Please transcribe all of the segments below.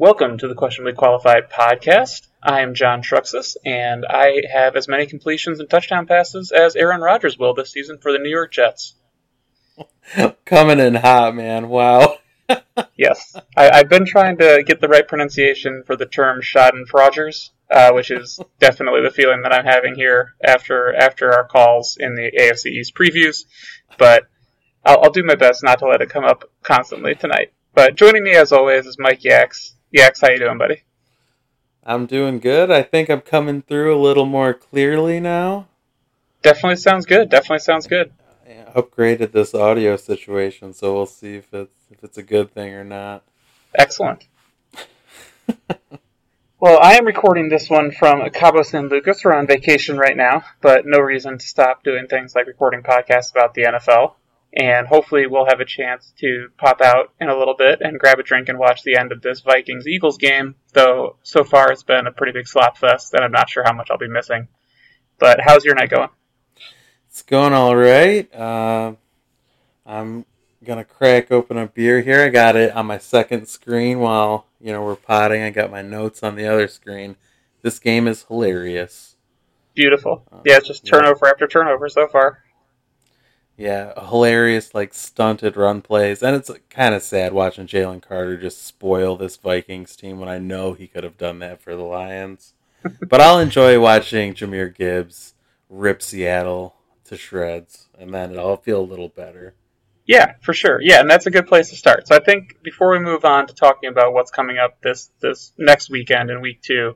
Welcome to the Questionably Qualified podcast. I am John Truxas, and I have as many completions and touchdown passes as Aaron Rodgers will this season for the New York Jets. Coming in hot, man. Wow. yes. I, have been trying to get the right pronunciation for the term Schadenfrogers, uh, which is definitely the feeling that I'm having here after after our calls in the AFC East previews. But I'll, I'll do my best not to let it come up constantly tonight. But joining me as always is Mike Yax. Yax, how you doing, buddy? I'm doing good. I think I'm coming through a little more clearly now. Definitely sounds good. Definitely sounds good. I upgraded this audio situation, so we'll see if it's if it's a good thing or not. Excellent. well, I am recording this one from Cabo San Lucas. We're on vacation right now, but no reason to stop doing things like recording podcasts about the NFL and hopefully we'll have a chance to pop out in a little bit and grab a drink and watch the end of this Vikings Eagles game. Though so far it's been a pretty big slop fest, and I'm not sure how much I'll be missing. But how's your night going? It's going all right. Uh, I'm gonna crack open a beer here. I got it on my second screen while you know we're potting. I got my notes on the other screen. This game is hilarious. Beautiful. Uh, yeah, it's just turnover yeah. after turnover so far. Yeah, hilarious, like stunted run plays, and it's kind of sad watching Jalen Carter just spoil this Vikings team when I know he could have done that for the Lions. but I'll enjoy watching Jahmyr Gibbs rip Seattle to shreds, and then it'll feel a little better. Yeah, for sure. Yeah, and that's a good place to start. So I think before we move on to talking about what's coming up this this next weekend in week two,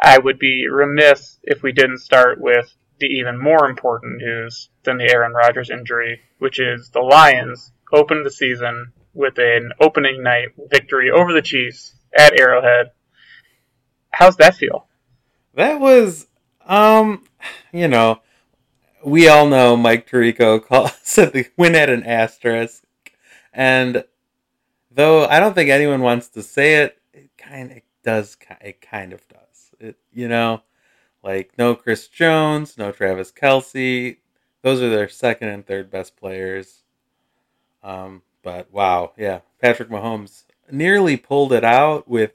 I would be remiss if we didn't start with the even more important news than the Aaron Rodgers injury, which is the Lions opened the season with an opening night victory over the Chiefs at Arrowhead. How's that feel? That was, um, you know, we all know Mike Tirico called, said the win at an asterisk, and though I don't think anyone wants to say it, it kind of does. It kind of does. It, you know, like no Chris Jones, no Travis Kelce. Those are their second and third best players. Um, but wow, yeah, Patrick Mahomes nearly pulled it out with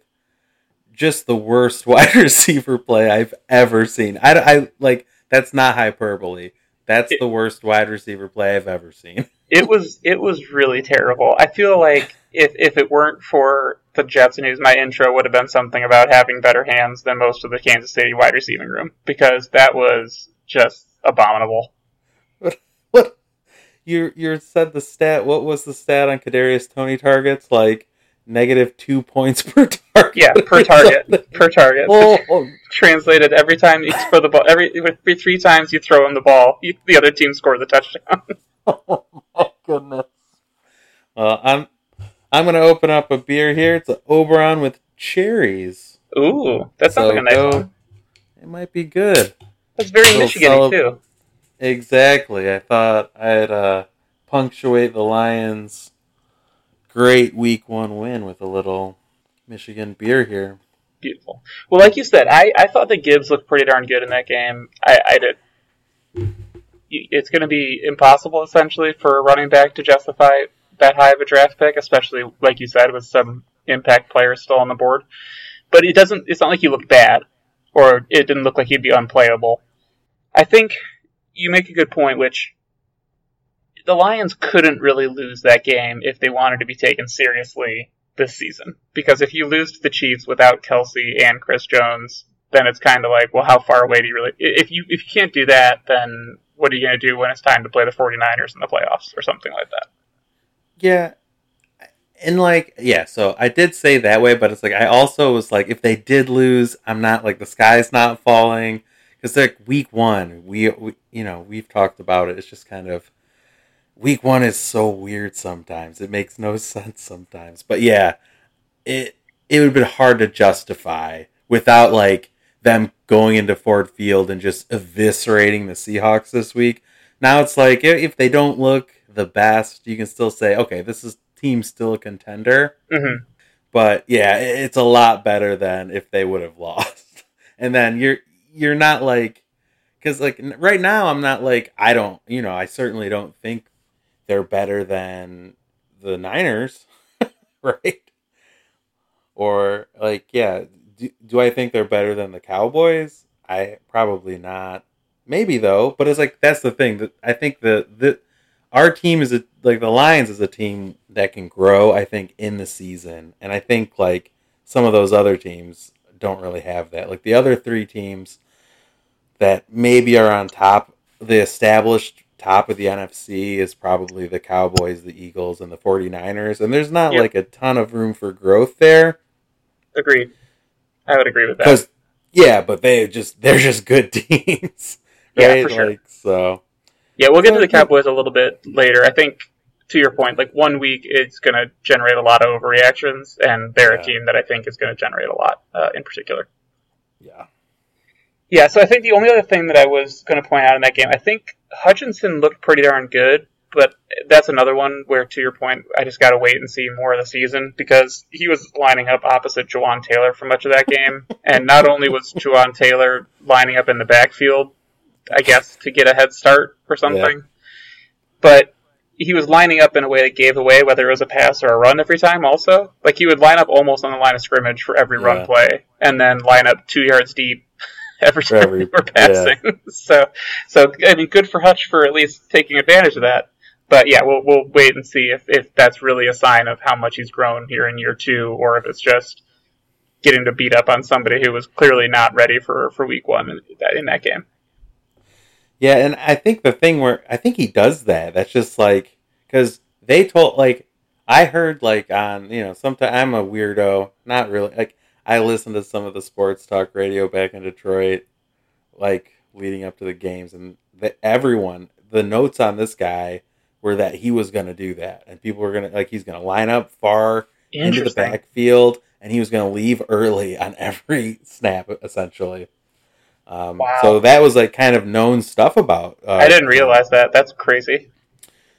just the worst wide receiver play I've ever seen. I, I like that's not hyperbole. That's it, the worst wide receiver play I've ever seen. it was it was really terrible. I feel like if if it weren't for the Jets news, my intro would have been something about having better hands than most of the Kansas City wide receiving room because that was just abominable. What? What? You you said the stat. What was the stat on Kadarius Toney targets? Like negative two points per target. Yeah, per target. per target. Oh. Translated every time you throw the ball, every, every three times you throw him the ball, you, the other team scores a touchdown. oh my goodness. Well, I'm I'm gonna open up a beer here. It's an Oberon with cherries. Ooh, that sounds so like a nice go, one. It might be good. That's very Michigan too. Exactly. I thought I'd uh, punctuate the Lions' great Week One win with a little Michigan beer here. Beautiful. Well, like you said, I, I thought the Gibbs looked pretty darn good in that game. I, I did. It's going to be impossible, essentially, for a running back to justify that high of a draft pick, especially like you said, with some impact players still on the board. But it doesn't. It's not like he looked bad, or it didn't look like he'd be unplayable. I think you make a good point, which the Lions couldn't really lose that game if they wanted to be taken seriously this season. Because if you lose to the Chiefs without Kelce and Chris Jones, then it's kind of like, well, how far away do you really? If you if you can't do that, then what are you going to do when it's time to play the 49ers in the playoffs or something like that? Yeah. And like, yeah, so I did say that way, but it's like I also was like, if they did lose, I'm not like the sky's not falling because like week one, we, we, you know, we've talked about it. It's just kind of week one is so weird sometimes. It makes no sense sometimes. But yeah, it it would have been hard to justify without like them going into Ford Field and just eviscerating the Seahawks this week. Now it's like if they don't look the best, you can still say, okay, this is team still a contender. Mm-hmm. But yeah, it's a lot better than if they would have lost. and then you're you're not like because like right now I'm not like I don't you know I certainly don't think they're better than the Niners, right? Or like, yeah, do, do I think they're better than the Cowboys? I probably not. Maybe though, but it's like that's the thing that I think the the our team is a like the Lions is a team that can grow. I think in the season, and I think like some of those other teams don't really have that. Like the other three teams that maybe are on top, the established top of the NFC is probably the Cowboys, the Eagles, and the 49ers. And there's not Yep. like a ton of room for growth there. Agreed. I would agree with that. Because yeah, but they just they're just good teams. Yeah, for sure. Like so Yeah, we'll get to the Cowboys a little bit later. I think to your point, like one week it's going to generate a lot of overreactions, and they're Yeah. a team that I think is going to generate a lot uh, in particular. yeah. Yeah, so I think the only other thing that I was going to point out in that game, I think Hutchinson looked pretty darn good, but that's another one where, to your point, I just got to wait and see more of the season because he was lining up opposite Jawaan Taylor for much of that game, and not only was Jawaan Taylor lining up in the backfield, I guess to get a head start or something, but he was lining up in a way that gave away whether it was a pass or a run every time. Also, like he would line up almost on the line of scrimmage for every Yeah. run play, and then line up two yards deep every time every- we were passing. so, so I mean, good for Hutch for at least taking advantage of that. But yeah, we'll we'll wait and see if if that's really a sign of how much he's grown here in year two, or if it's just getting to beat up on somebody who was clearly not ready for for week one in that, in that game. Yeah, and I think the thing where I think he does that. That's just like because they told like I heard like on you know sometimes I'm a weirdo. Not really like I listened to some of the sports talk radio back in Detroit, like leading up to the games, and that everyone the notes on this guy were that he was going to do that, and people were gonna like he's going to line up far into the backfield, and he was going to leave early on every snap, essentially. Um, Wow. So that was like kind of known stuff about. Uh, I didn't realize that. That's crazy.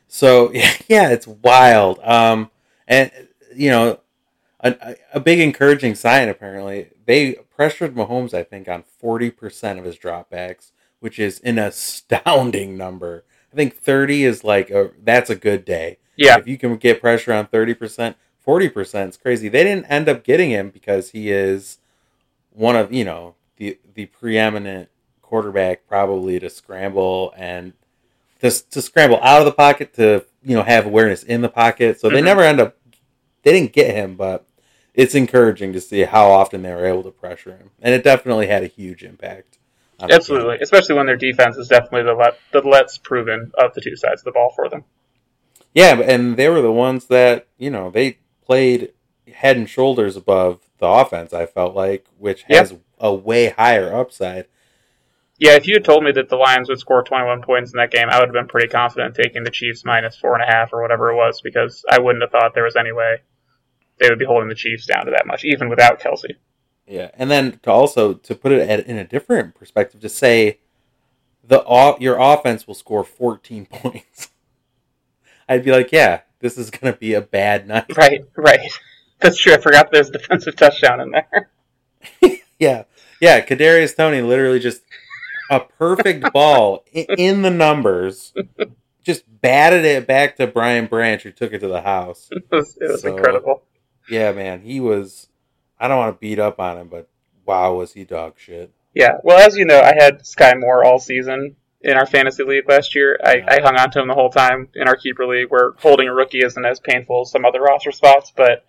So yeah, it's wild. Um, and you know, a, a big encouraging sign apparently they pressured Mahomes. I think on forty percent of his dropbacks, which is an astounding number. I think thirty is like a that's a good day. Yeah, If you can get pressure on 30%, 40% is crazy. They didn't end up getting him because he is one of, you know, the the preeminent quarterback probably to scramble and to, to scramble out of the pocket to, you know, have awareness in the pocket. So they Mhm. never end up they didn't get him, but it's encouraging to see how often they were able to pressure him. And it definitely had a huge impact. on the game. absolutely. Especially when their defense is definitely the let, the less proven of the two sides of the ball for them. Yeah, and they were the ones that you know they played head and shoulders above the offense. I felt like, which has a way higher upside. Yeah, if you had told me that the Lions would score 21 points in that game, I would have been pretty confident taking the Chiefs minus four and a half or whatever it was because I wouldn't have thought there was any way they would be holding the Chiefs down to that much, even without Kelce. Yeah, and then to also to put it at, in a different perspective, to say the your offense will score 14 points. I'd be like, yeah, this is going to be a bad night. Right, right. That's true. I forgot there's a defensive touchdown in there. Yeah, yeah. Kadarius Toney literally just a perfect ball in the numbers, just batted it back to Brian Branch, who took it to the house. It was, it was So- incredible. Yeah, man, he was. I don't want to beat up on him, but wow, was he dog shit? Yeah. Well, as you know, I had Sky Moore all season in our fantasy league last year. I, I hung on to him the whole time in our keeper league, where holding a rookie isn't as painful as some other roster spots, but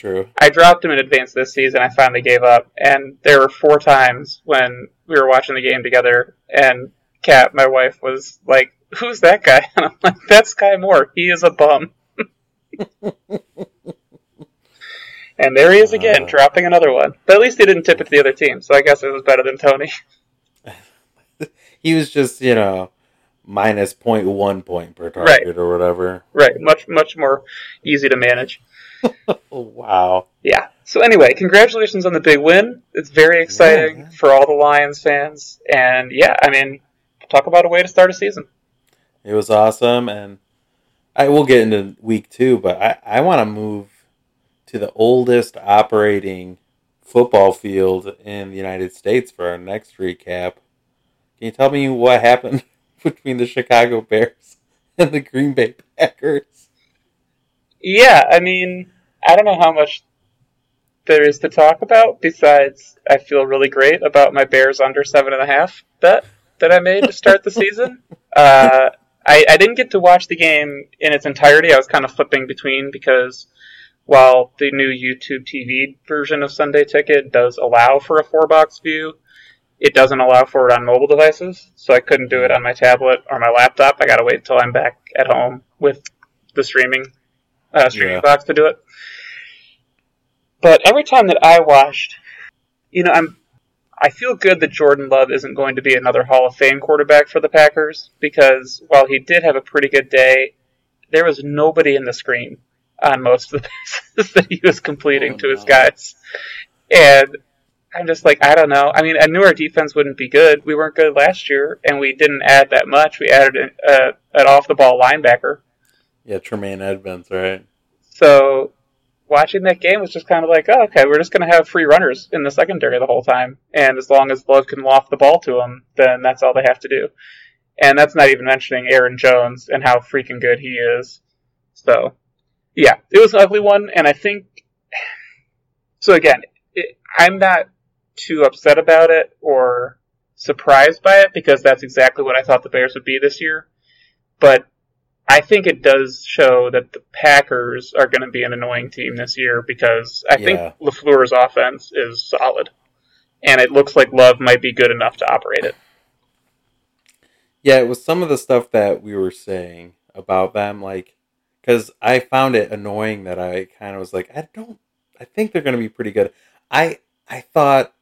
True. I dropped him in advance this season. I finally gave up, and there were four times when we were watching the game together, and Kat, my wife, was like, "Who's that guy?" And I'm like, "That's Sky Moore. He is a bum." and there he is again, Uh. dropping another one. But at least he didn't tip it to the other team, so I guess it was better than Toney. He was just you know minus 0.1 point per target or whatever. right, much much more easy to manage. Oh, wow. Yeah. So anyway, congratulations on the big win. It's very exciting Yeah, for all the Lions fans, and yeah, I mean, talk about a way to start a season. It was awesome, and I will get into week two, but I, I want to move to the oldest operating football field in the United States for our next recap. Can you tell me what happened between the Chicago Bears and the Green Bay Packers? Yeah, I mean, I don't know how much there is to talk about besides I feel really great about my Bears under seven and a half bet that I made to start the season. Uh, I, I didn't get to watch the game in its entirety. I was kind of flipping between because while the new YouTube TV version of Sunday Ticket does allow for a four box view, it doesn't allow for it on mobile devices. So I couldn't do it on my tablet or my laptop. I got to wait until I'm back at home with the streaming uh, streaming Yeah. box to do it. But every time that I watched, you know, I'm I feel good that Jordan Love isn't going to be another Hall of Fame quarterback for the Packers because while he did have a pretty good day, there was nobody in the screen on most of the passes that he was completing Oh, to his guys. And I'm just like, I don't know. I mean, I knew our defense wouldn't be good. We weren't good last year, and we didn't add that much. We added an, uh, an off the ball linebacker. Yeah, Tremaine Edmunds, right? So watching that game was just kind of like, oh, okay, we're just going to have free runners in the secondary the whole time, and as long as Love can loft the ball to them, then that's all they have to do. And that's not even mentioning Aaron Jones and how freaking good he is. So, yeah, it was an ugly one, and I think. So again, it, I'm not too upset about it or surprised by it because that's exactly what I thought the Bears would be this year. But I think it does show that the Packers are going to be an annoying team this year because I Yeah. think LaFleur's offense is solid. And it looks like Love might be good enough to operate it. Yeah, it was some of the stuff that we were saying about them, like, because I found it annoying that I kind of was like, I don't, I think they're going to be pretty good. I, I thought,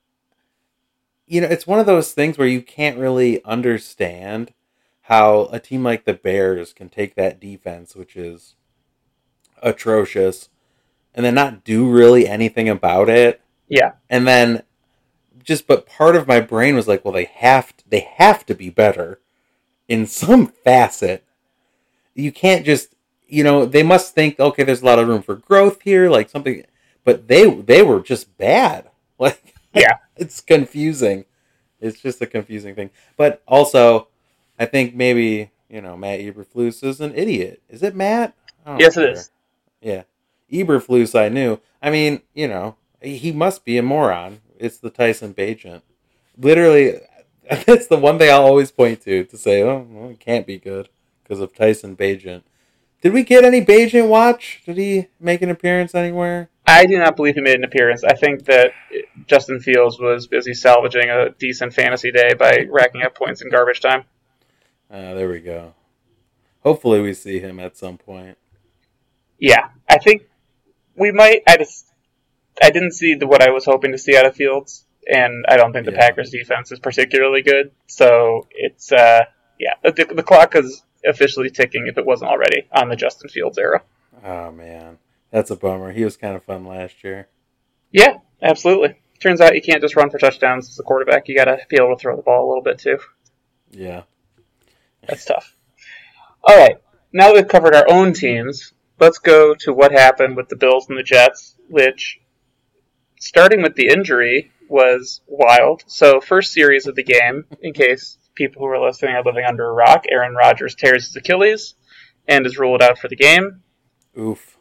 you know, it's one of those things where you can't really understand how a team like the Bears can take that defense, which is atrocious, and then not do really anything about it. Yeah. and then just but part of my brain was like well they have to, they have to be better in some facet. You can't just you know they must think okay there's a lot of room for growth here like something but they they were just bad. Like Yeah. it's confusing. It's just a confusing thing. But also i think maybe you know matt eberflus is an idiot is it matt Yes, it is. yeah eberflus i knew i mean you know he must be a moron it's the tyson Bagent. literally that's the one thing i'll always point to to say oh well, it can't be good because of tyson Bagent. did we get any Bagent watch did he make an appearance anywhere I do not believe he made an appearance. I think that Justin Fields was busy salvaging a decent fantasy day by racking up points in garbage time. Uh, there we go hopefully we see him at some point Yeah, I think we might. I just I didn't see the, what I was hoping to see out of Fields, and I don't think the Yeah. Packers defense is particularly good. So it's uh yeah, the, the clock is officially ticking if it wasn't already on the Justin Fields era. oh man that's a bummer he was kind of fun last year Yeah, absolutely. Turns out you can't just run for touchdowns as a quarterback. You got to be able to throw the ball a little bit too. yeah That's tough. All right, now that we've covered our own teams, let's go to what happened with the Bills and the Jets, which, starting with the injury, was wild. So, first series of the game, in case people who are listening are living under a rock, Aaron Rodgers tears his Achilles and is ruled out for the game. oof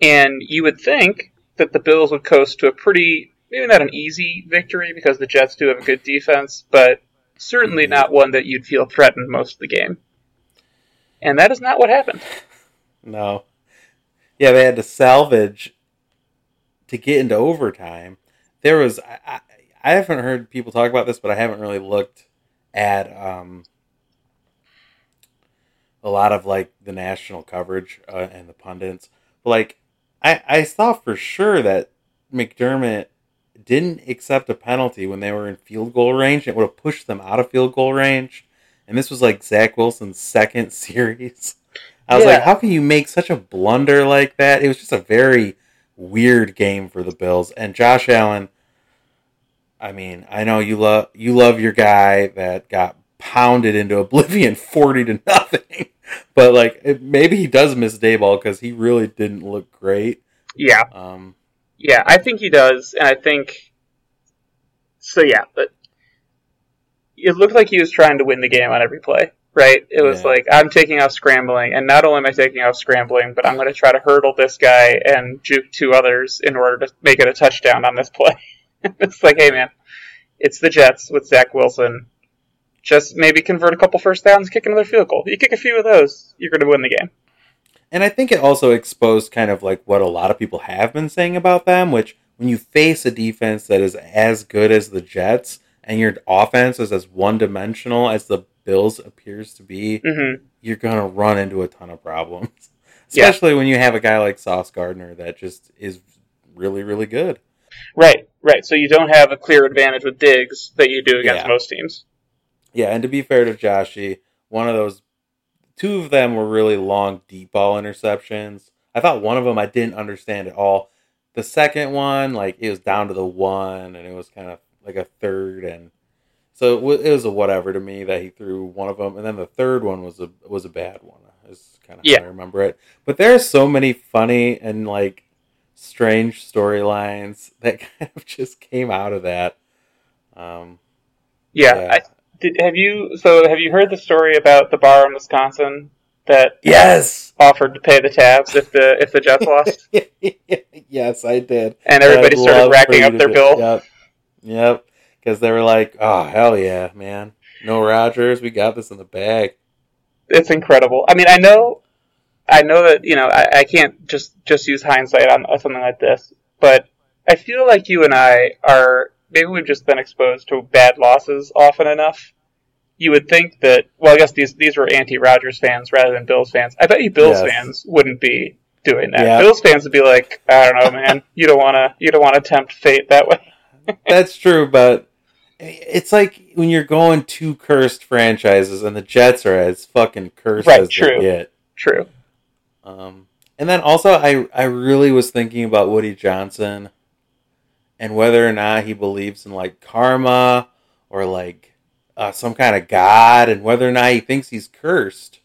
And you would think that the Bills would coast to a pretty, maybe not an easy victory because the Jets do have a good defense, but certainly not one that you'd feel threatened most of the game. And that is not what happened. No. Yeah, they had to salvage to get into overtime. There was I, I, I haven't heard people talk about this, but I haven't really looked at um, a lot of like the national coverage uh, and the pundits. But like I I saw for sure that McDermott didn't accept a penalty when they were in field goal range. It would have pushed them out of field goal range. And this was like Zach Wilson's second series. I was Yeah. like, how can you make such a blunder like that? It was just a very weird game for the Bills. And Josh Allen, I mean, I know you love you love your guy that got pounded into oblivion, forty to nothing. But like, it, maybe he does miss Daboll because he really didn't look great. Yeah, Um, yeah, I think he does, and I think so. Yeah, but it looked like he was trying to win the game on every play, right? It was Yeah. like I'm taking off scrambling, and not only am I taking off scrambling, but I'm going to try to hurdle this guy and juke two others in order to make it a touchdown on this play. it's like, hey man, it's the Jets with Zach Wilson. Just maybe convert a couple first downs, kick another field goal. You kick a few of those, you're going to win the game. And I think it also exposed kind of like what a lot of people have been saying about them, which when you face a defense that is as good as the Jets and your offense is as one dimensional as the Bills appears to be, hmm you're going to run into a ton of problems. Yeah. Especially when you have a guy like Sauce Gardner that just is really, really good. Right, right. So you don't have a clear advantage with Diggs that you do against Yeah. most teams. Yeah, and to be fair to Joshy, one of those, two of them were really long deep ball interceptions. I thought one of them I didn't understand at all. The second one, like it was down to the one, and it was kind of like a third, and so it wa- it was a whatever to me that he threw one of them, and then the third one was a was a bad one. Is kind of Yeah. how I remember it. But there are so many funny and like strange storylines that kind of just came out of that. Um, Yeah. Yeah. Did have you? So have you heard the story about the bar in Wisconsin that yes. offered to pay the tabs if the if the Jets lost, yes, I did. and everybody I'd started racking up their bill? Yep, yep. Because they were like, "Oh hell yeah, man! No Rodgers, we got this in the bag." It's incredible. I mean, I know, I know that you know I, I can't just just use hindsight on something like this, but I feel like you and I are maybe we've just been exposed to bad losses often enough. You would think that well, I guess these these were anti Rodgers fans rather than Bills fans. I bet you Bills Yes. fans wouldn't be doing that. Yeah. Bills fans would be like, I don't know, man, you don't want to you don't want to tempt fate that way. That's true, but it's like when you're going two cursed franchises, and the Jets are as fucking cursed Right, as true. they get. True. Um, and then also, I I really was thinking about Woody Johnson, and whether or not he believes in like karma or like uh, some kind of god, and whether or not he thinks he's cursed.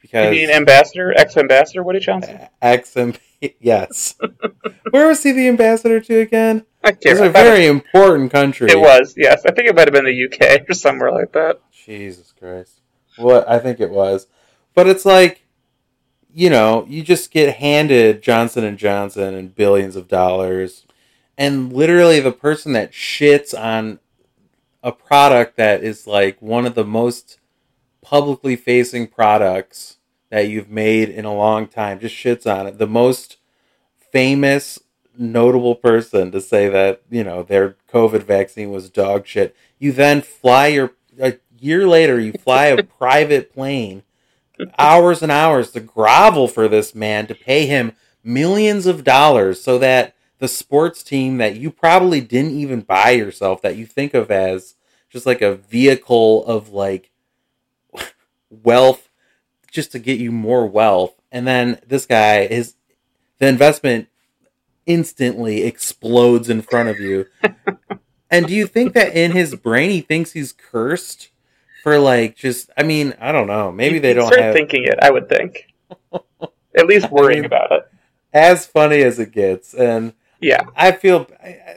You Because mean ambassador, ex ambassador Woody Johnson? XM, yes. Where was he the ambassador to again? I It can't was a very important country. It was, yes. I think it might have been the UK or somewhere like that. Jesus Christ. What I think it was. But it's like you know, you just get handed Johnson and Johnson and billions of dollars and literally the person that shits on a product that is like one of the most publicly facing products that you've made in a long time just shits on it. The most famous notable person to say that, you know, their COVID vaccine was dog shit. You then fly your a year later you fly a private plane hours and hours to grovel for this man to pay him millions of dollars so that the sports team that you probably didn't even buy yourself that you think of as just like a vehicle of like wealth just to get you more wealth and then this guy is the investment instantly explodes in front of you and do you think that in his brain he thinks he's cursed for like just i mean i don't know maybe You- they don't start have thinking it, I would think. At least worrying mean- about it. as funny as it gets and Yeah. I feel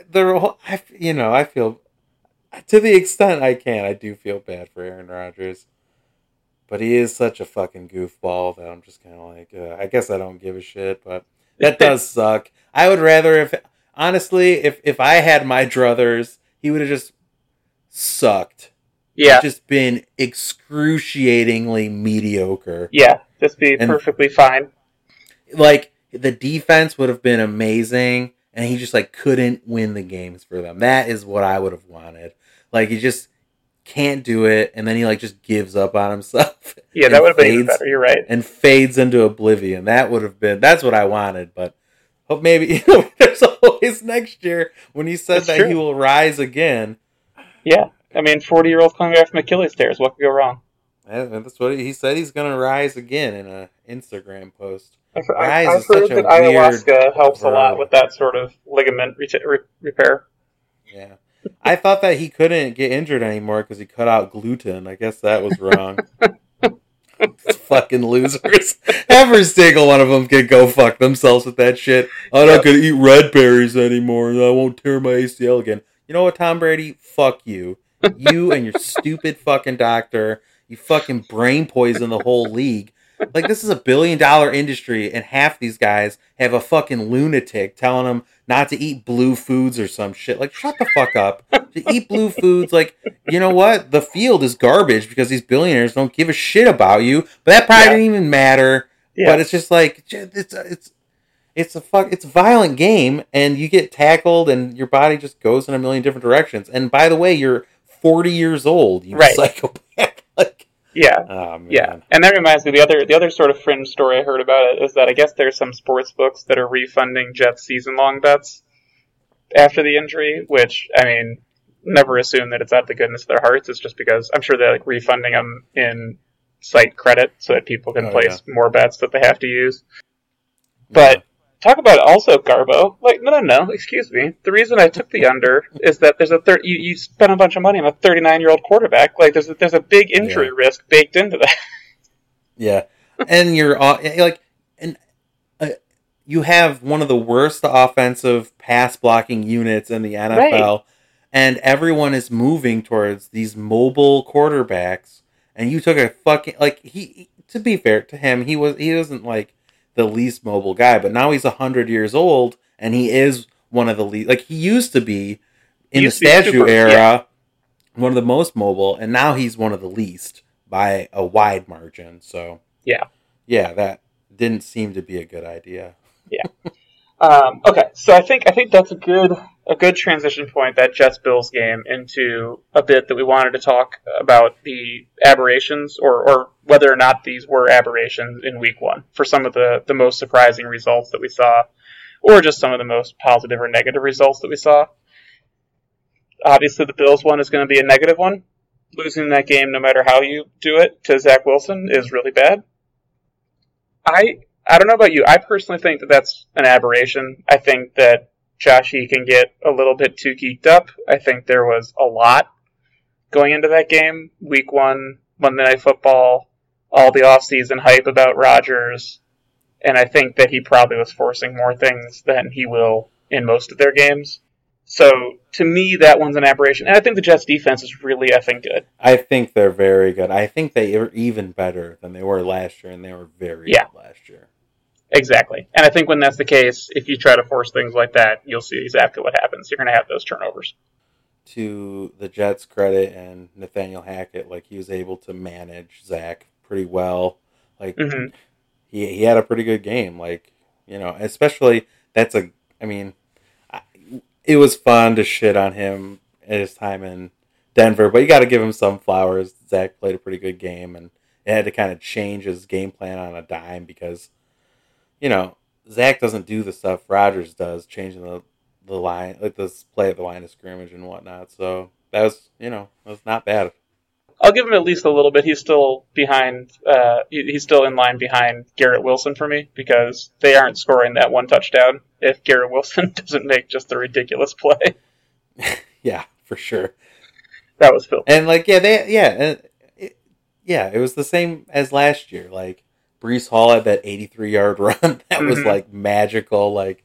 the whole, I, you know, I feel to the extent I can, I do feel bad for Aaron Rodgers, but he is such a fucking goofball that I'm just kind of like, uh, I guess I don't give a shit, but that does suck. I would rather if honestly, if if I had my druthers, he would have just sucked, Yeah. just been excruciatingly mediocre. Yeah. Just be And- perfectly fine. like the defense would have been amazing and he just like couldn't win the games for them that is what i would have wanted like he just can't do it and then he like just gives up on himself Yeah, that would have been better. You're right. and fades into oblivion that would have been that's what i wanted but hope maybe you know there's always next year when he said That's that true. he will rise again Yeah. I mean, 40 year old coming back from Achilles tears. What could go wrong? and that's what he said he's gonna rise again in a instagram post I've, I've is such heard that ayahuasca helps a lot with that sort of ligament re- re- repair. Yeah. I thought that he couldn't get injured anymore because he cut out gluten. I guess that was wrong. fucking losers. Every single one of them can go fuck themselves with that shit. I'm Yep. not gonna eat red berries anymore. I won't tear my ACL again. You know what, Tom Brady? Fuck you. You and your stupid fucking doctor. You fucking brain poison the whole league. Like this is a billion dollar industry, and half these guys have a fucking lunatic telling them not to eat blue foods or some shit. Like shut the fuck up. to eat blue foods, like you know what? The field is garbage because these billionaires don't give a shit about you. But that probably Yeah. didn't even matter. Yeah. But it's just like it's uh, it's it's a fuck it's a violent game, and you get tackled, and your body just goes in a million different directions. And by the way, you're 40 years old, you Right. psychopath. Yeah. oh. Yeah, and that reminds me the other the other sort of fringe story I heard about it is that I guess there's some sports books that are refunding Jets season long bets after the injury, which I mean, never assume that it's out of the goodness of their hearts. It's just because I'm sure they're like refunding them in site credit so that people can Oh, place more bets that they have to use. But talk about also Garbo. Like, no, no, no. Excuse me. The reason I took the under is that there's a third. You, you spent a bunch of money on a 39 year old quarterback. Like, there's a, there's a big injury risk baked into that. Yeah, and you're like, and uh, you have one of the worst offensive pass blocking units in the NFL, and everyone is moving towards these mobile quarterbacks. And you took a fucking like he. To be fair to him, he was he wasn't like the least mobile guy, but now he's hundred years old, and he is one of the least. Like he used to be in the used to be statue super- era, yeah. one of the most mobile, and now he's one of the least by a wide margin. So Yeah. yeah, that didn't seem to be a good idea. Yeah. Um, okay, so I think I think that's a good a good transition point that Jets Bills game into a bit that we wanted to talk about the aberrations or, or whether or not these were aberrations in Week One for some of the the most surprising results that we saw, or just some of the most positive or negative results that we saw. Obviously, the Bills one is going to be a negative one. Losing that game, no matter how you do it, to Zach Wilson is really bad. I I don't know about you. I personally think that that's an aberration. I think that Joshy can get a little bit too geeked up. I think there was a lot going into that game. Week one, Monday Night Football, all the offseason hype about Rodgers. And I think that he probably was forcing more things than he will in most of their games. So to me, that one's an aberration. And I think the Jets defense is really effing good. I think they're very good. I think they are even better than they were last year, and they were very Yeah. good last year. Exactly. And I think when that's the case, if you try to force things like that, you'll see exactly what happens. You're going to have those turnovers. To the Jets' credit and Nathaniel Hackett, like he was able to manage Zach pretty well. Like hmm he he had a pretty good game. Like you know, especially that's a. I mean, I, it was fun to shit on him at his time in Denver, but you got to give him some flowers. Zach played a pretty good game, and it had to kind of change his game plan on a dime because, you know, Zach doesn't do the stuff Rodgers does, changing the the line, like this play at the line of scrimmage and whatnot. So that was, you know, was not bad. I'll give him at least a little bit. He's still behind. Uh, he- he's still in line behind Garrett Wilson for me because they aren't scoring that one touchdown if Garrett Wilson doesn't make just the ridiculous play. Yeah, for sure. That was Phil. And like, yeah, they, yeah, it, yeah, it was the same as last year. Like Breece Hall had that 83 yard run that was Mhm. like magical. Like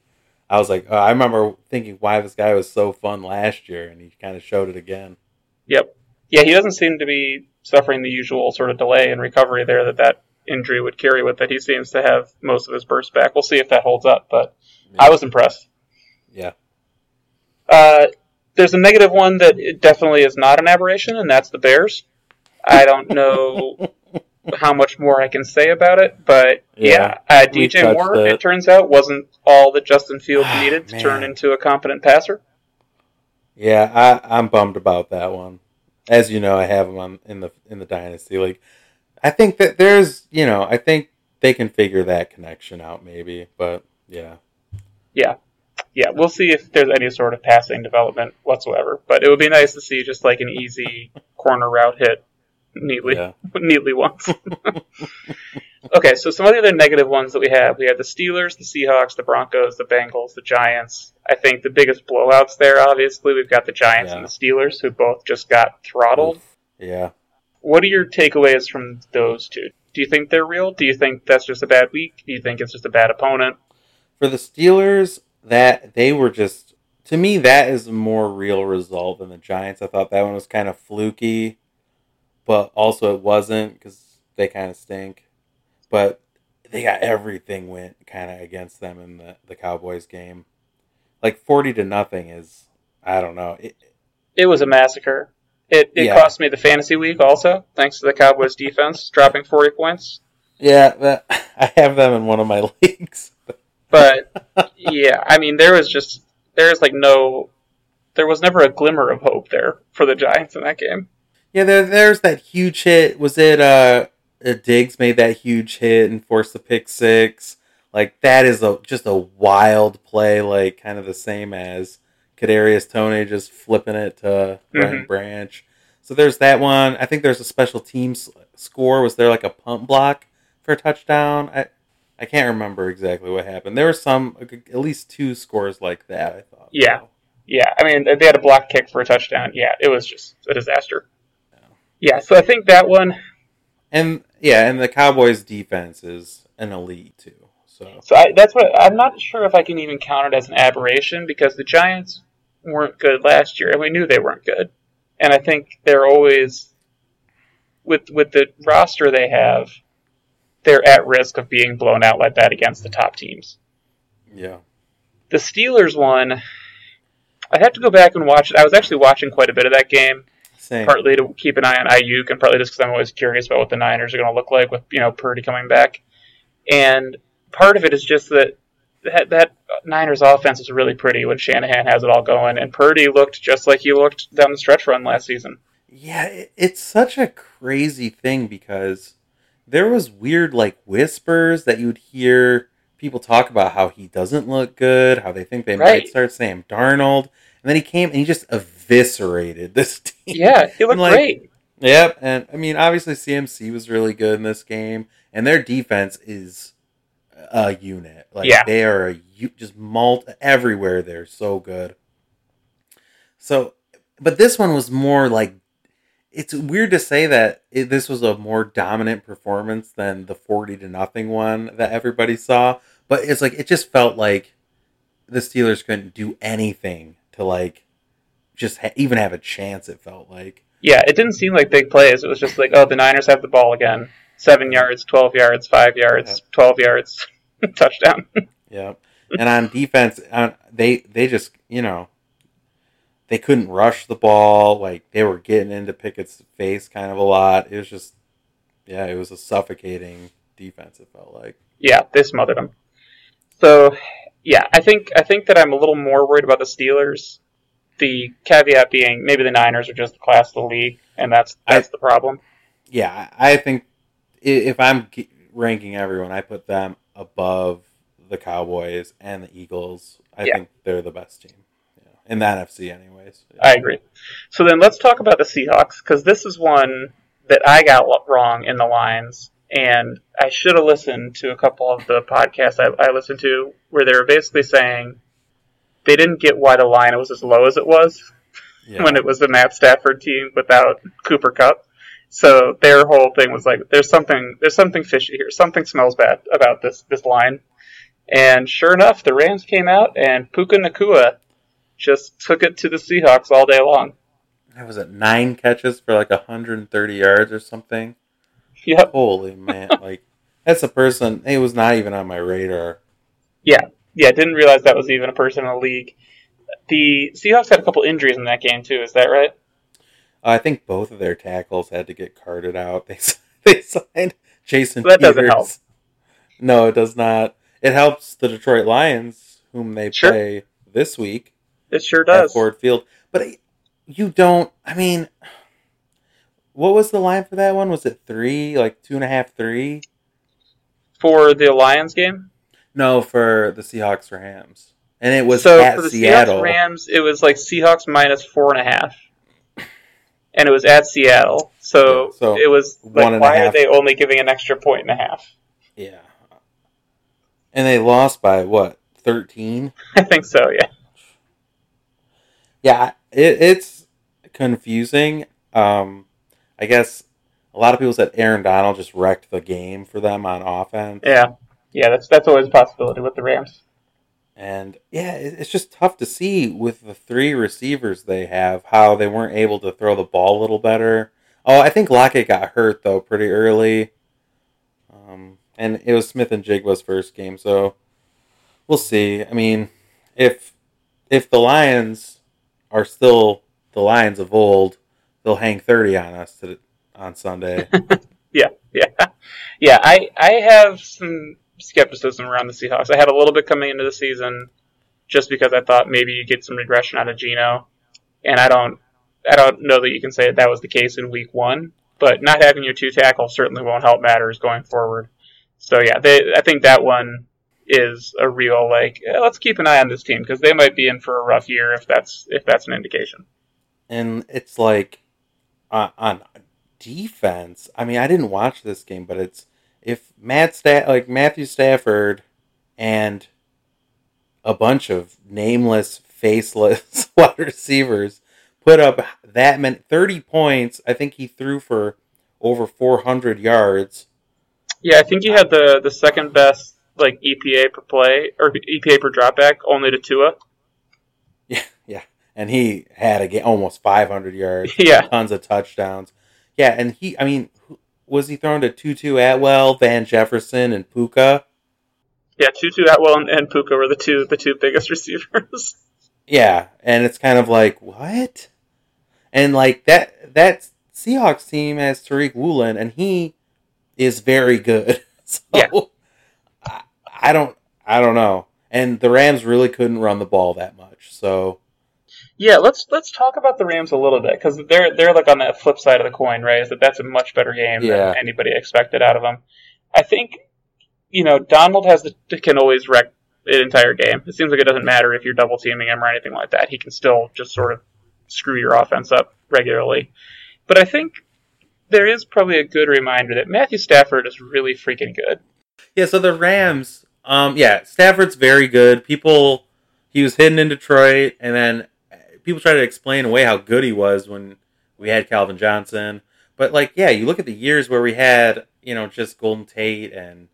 I was like, oh, I remember thinking why this guy was so fun last year, and he kind of showed it again. Yep. Yeah, he doesn't seem to be suffering the usual sort of delay in recovery there that that injury would carry with it. He seems to have most of his burst back. We'll see if that holds up, but I was impressed. Yeah. Uh, there's a negative one that it definitely is not an aberration, and that's the Bears. I don't know how much more I can say about it, but yeah, Yeah, uh, DJ touched Moore, it. it turns out, wasn't all that Justin Fields Ah, needed to man. turn into a competent passer. Yeah, I, I'm bummed about that one. As you know, I have him on in the in the dynasty. Like, I think that there's, you know, I think they can figure that connection out, maybe. But yeah, Yeah. Yeah, we'll see if there's any sort of passing development whatsoever. But it would be nice to see just like an easy corner route hit neatly yeah, neatly once. okay, so some of the other negative ones that we have, we have the Steelers, the Seahawks, the Broncos, the Bengals, the Giants. I think the biggest blowouts there, obviously, we've got the Giants and the Steelers, who both just got throttled. yeah. What are your takeaways from those two? Do you think they're real? Do you think that's just a bad week? Do you think it's just a bad opponent? For the Steelers, that they were just to me that is a more real result than the Giants. I thought that one was kind of fluky. But also it wasn't because they kind of stink. But they got everything went kind of against them in the the Cowboys game. Like forty to nothing is I don't know. It, It was a massacre. It it Yeah. cost me the fantasy week also, thanks to the Cowboys defense dropping forty points. yeah, but I have them in one of my leagues. But yeah, I mean there was just there is like no there was never a glimmer of hope there for the Giants in that game. Yeah, there, there's that huge hit. Was it uh, uh, Diggs made that huge hit and forced the pick six? Like that is a just a wild play, like kind of the same as Kadarius Toney just flipping it to Brian Branch. So there's that one. I think there's a special teams score. Was there like a punt block for a touchdown? I I can't remember exactly what happened. There were some at least two scores like that. I thought. Yeah. Yeah, I mean they had a block kick for a touchdown. Yeah, it was just a disaster. Yeah, so I think that one. And yeah, and the Cowboys defense is an elite too. So So I, that's what I'm not sure if I can even count it as an aberration because the Giants weren't good last year, and we knew they weren't good. And I think they're always with with the roster they have, they're at risk of being blown out like that against the top teams. yeah. The Steelers one, I'd have to go back and watch it. I was actually watching quite a bit of that game. Same. partly to keep an eye on Aiyuk, and partly just because I'm always curious about what the Niners are going to look like with you know Purdy coming back. And part of it is just that that, that Niners offense is really pretty when Shanahan has it all going, and Purdy looked just like he looked down the stretch run last season. Yeah, it, it's such a crazy thing because there was weird like whispers that you would hear people talk about how he doesn't look good, how they think they Right. might start Sam Darnold, and then he came and he just eviscerated this team. Yeah, he looked Like- great. Yep, and I mean obviously CMC was really good in this game, and their defense is a unit. Like Yeah. they are a just malt everywhere. They're so good. So, but this one was more like it's weird to say that it, this was a more dominant performance than the forty to nothing one that everybody saw. But it's like it just felt like the Steelers couldn't do anything to like just ha- even have a chance. It felt like. Yeah, it didn't seem like big plays. It was just like, oh, the Niners have the ball again. Seven yards, twelve yards, five yards, twelve yards, touchdown. Yeah, and on defense, uh, they they just you know they couldn't rush the ball. Like they were getting into Pickett's face kind of a lot. It was just yeah, it was a suffocating defense. It felt like yeah, they smothered them. So, yeah, I think I think that I'm a little more worried about the Steelers. The caveat being maybe the Niners are just the class of the league, and that's that's the problem. yeah, I I think if I'm ranking everyone, I put them above the Cowboys and the Eagles. I Yeah. think they're the best team yeah. in the NFC, anyways. I agree. So then let's talk about the Seahawks because this is one that I got wrong in the lines, and I should have listened to a couple of the podcasts I, I listened to where they were basically saying they didn't get why the line It was as low as it was. yeah. when it was the Matt Stafford team without Cooper Kupp. So their whole thing was like, there's something, there's something fishy here. Something smells bad about this this line. And sure enough, the Rams came out and Puka Nacua just took it to the Seahawks all day long. That was at nine catches for like 130 yards or something. Yep. Holy man! like that's a person. It was not even on my radar. Yeah. Yeah. Didn't realize that was even a person in the league. The Seahawks had a couple injuries in that game too. Is that right? I think both of their tackles had to get carted out. They they signed Jason. So that doesn't help. No, it does not. It helps the Detroit Lions, whom they Sure. play this week It sure at does. Ford Field. But you don't. I mean, what was the line for that one? Was it three? Like two and a half, three? For the Lions game. No, for the Seahawks Rams, and it was so at for the Seattle. Seahawks Rams, it was like Seahawks minus four and a half, and it was at Seattle. So, Yeah, so it was like, why are they only giving an extra point and a half? Yeah. And they lost by what? 13? I think so. Yeah. Yeah, it, it's confusing. Um, I guess a lot of people said Aaron Donald just wrecked the game for them on offense. Yeah. Yeah. That's that's always a possibility with the Rams. And yeah, it's just tough to see with the three receivers they have how they weren't able to throw the ball a little better. Oh, I think Lockett got hurt though pretty early. Um, and it was Smith-Njigba's first game, so we'll see. I mean, if if the Lions are still the Lions of old, they'll hang thirty on us to, on Sunday. yeah, yeah, yeah. I I have some skepticism around the Seahawks. I had a little bit coming into the season, just because I thought maybe you get some regression out of Geno, and I don't I don't know that you can say that that was the case in Week One. But not having your two tackles certainly won't help matters going forward. So yeah, they, I think that one is a real like eh, let's keep an eye on this team because they might be in for a rough year if that's if that's an indication. And it's like uh, on defense. I mean, I didn't watch this game, but it's if Matt Sta- like Matthew Stafford and a bunch of nameless, faceless wide receivers put up that many 30 points. I think he threw for over 400 yards. Yeah, I think he had the the second best like EPA per play or EPA per dropback, only to Tua. Yeah, yeah, and he had a game almost 500 yards. Yeah, tons of touchdowns. Yeah, and he, I mean, was he thrown to Tutu Atwell, Van Jefferson, and Puka? Yeah, Tutu Atwell and, and Puka were the two the two biggest receivers. yeah, and it's kind of like what, and like that that Seahawks team has Tariq Woolen, and he is very good. so, yeah, I, I don't I don't know, and the Rams really couldn't run the ball that much, so. Yeah, let's let's talk about the Rams a little bit because they're they're like on the flip side of the coin, right? Is that that's a much better game Yeah. than anybody expected out of them. I think you know Donald has the can always wreck an entire game. It seems like it doesn't matter if you're double teaming him or anything like that. He can still just sort of screw your offense up regularly. But I think there is probably a good reminder that Matthew Stafford is really freaking good. Yeah, so the Rams, um, yeah, Stafford's very good. People, he was hidden in Detroit, and then people try to explain away how good he was when we had Calvin Johnson. But like, yeah, you look at the years where we had, you know, just Golden Tate and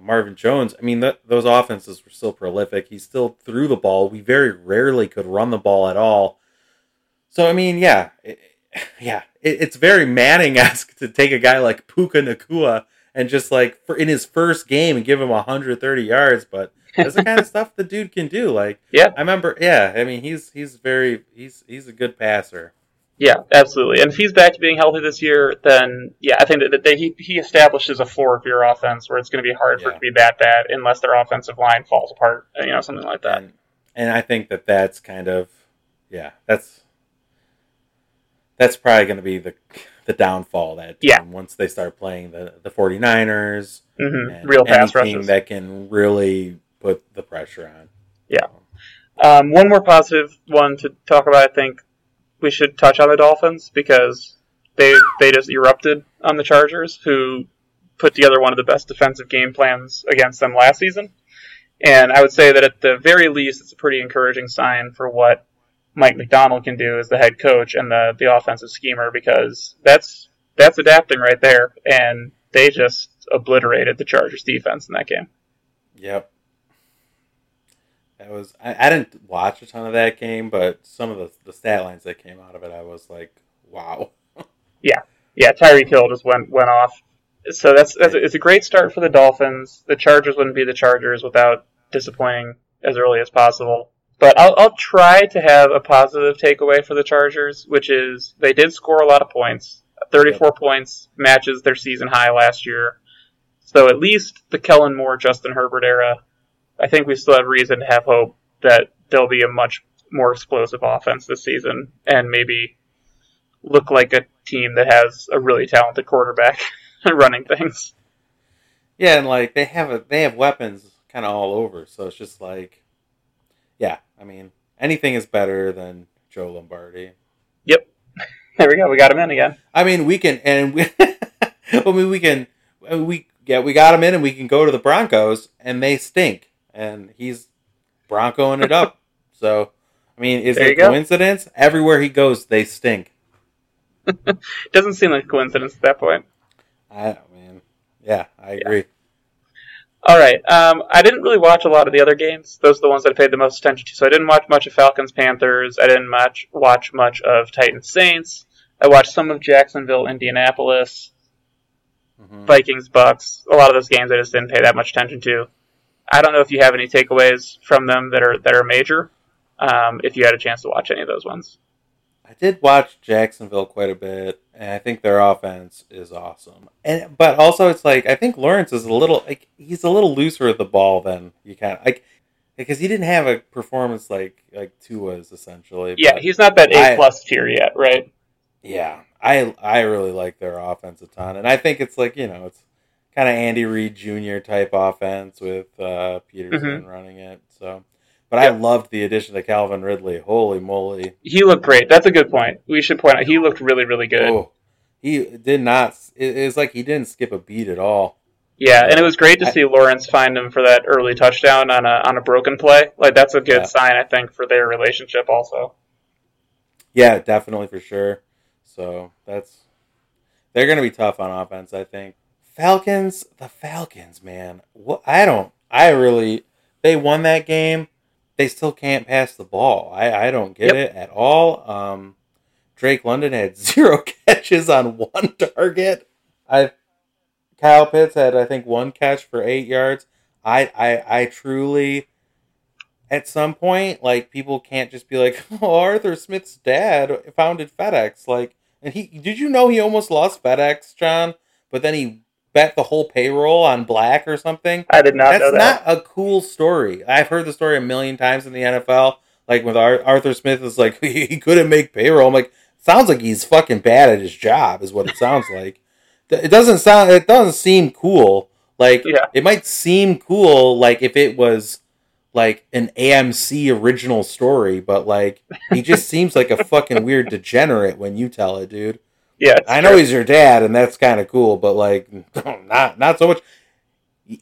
Marvin Jones. I mean, th- those offenses were still prolific. He still threw the ball. We very rarely could run the ball at all. So I mean, yeah, it, yeah, it, it's very Manning esque to take a guy like Puka Nacua and just like for in his first game and give him 130 yards, but that's the kind of stuff the dude can do. Like, Yeah. I remember. Yeah, I mean, he's he's very he's he's a good passer. Yeah, absolutely. And if he's back to being healthy this year, then yeah, I think that, that they, he he establishes a floor for your offense where it's going to be hard for it to be that bad unless their offensive line falls apart, you know, something like that. And and I think that that's kind of yeah, that's that's probably going to be the the downfall that Yeah. once they start playing the the 49ers hmm and Real pass rushes. that can really put the pressure on. Yeah. Um, one more positive one to talk about. I think we should touch on the Dolphins because they they just erupted on the Chargers, who put together one of the best defensive game plans against them last season. And I would say that at the very least, it's a pretty encouraging sign for what Mike McDonald can do as the head coach and the the offensive schemer because that's that's adapting right there, and they just obliterated the Chargers defense in that game. Yep. That was I, I didn't watch a ton of that game, but some of the, the stat lines that came out of it, I was like, wow. yeah, yeah. Tyreek Hill just went went off. So that's, that's it's a great start for the Dolphins. The Chargers wouldn't be the Chargers without disappointing as early as possible. But I'll, I'll try to have a positive takeaway for the Chargers, which is they did score a lot of points. 34 points matches their season high last year. So at least the Kellen Moore, Justin Herbert era, I think we still have reason to have hope that there'll be a much more explosive offense this season and maybe look like a team that has a really talented quarterback running things. Yeah, and like they have a they have weapons kind of all over, so it's just like, yeah, I mean, anything is better than Joe Lombardi. Yep. There we go. We got him in again. I mean, we can and we, I mean, we can we yeah we got him in, and we can go to the Broncos, and they stink, and he's Broncoing it up. so, I mean, is There it you go. coincidence? Everywhere he goes, they stink. Doesn't seem like a coincidence at that point. I mean, yeah, I agree. All right. Um, I didn't really watch a lot of the other games. Those are the ones that I paid the most attention to. So I didn't watch much of Falcons Panthers. I didn't much watch much of Titans Saints. I watched some of Jacksonville, Indianapolis, Mhm. Vikings, Bucks. A lot of those games I just didn't pay that much attention to. I don't know if you have any takeaways from them that are that are major. Um, if you had a chance to watch any of those ones, I did watch Jacksonville quite a bit, and I think their offense is awesome. And but also, it's like I think Lawrence is a little like he's a little looser with the ball than you can like because he didn't have a performance like like Tua's essentially. yeah, he's not that A plus tier yet, right? Yeah, I I really like their offense a ton, and I think it's like you know it's kind of Andy Reid Jr. type offense with uh, Pederson running it. So, but I Mm-hmm. Loved the addition to Calvin Ridley. Holy moly! He looked great. That's a good point. We should point out he looked really, really good. Oh, he did not. It, it was like he didn't skip a beat at all. Yeah, and it was great to I- see Lawrence find him for that early touchdown on a on a broken play. Like that's a good Yeah. sign, I think, for their relationship. Also, Yeah, definitely for sure. So that's they're going to be tough on offense. I think Falcons. The Falcons, man. What I don't. I really. They won that game. They still can't pass the ball. I I don't get Yep. it at all. Um, Drake London had zero catches on one target. I Kyle Pitts had I think one catch for eight yards. I I I truly at some point, like people can't just be like, "Oh, Arthur Smith's dad founded FedEx." Like, and he did you know he almost lost FedEx, John? But then he bet the whole payroll on black or something. I did not know That's that. not a cool story. I've heard the story a million times in the NFL. Like with Ar- Arthur Smith is like he couldn't make payroll. I'm like, sounds like he's fucking bad at his job, is what it sounds like. It doesn't sound. It doesn't seem cool. Like Yeah. it might seem cool, like if it was like an AMC original story, but like he just seems like a fucking weird degenerate when you tell it, dude. Yeah, I know true. he's your dad, and that's kind of cool, but like, not not so much.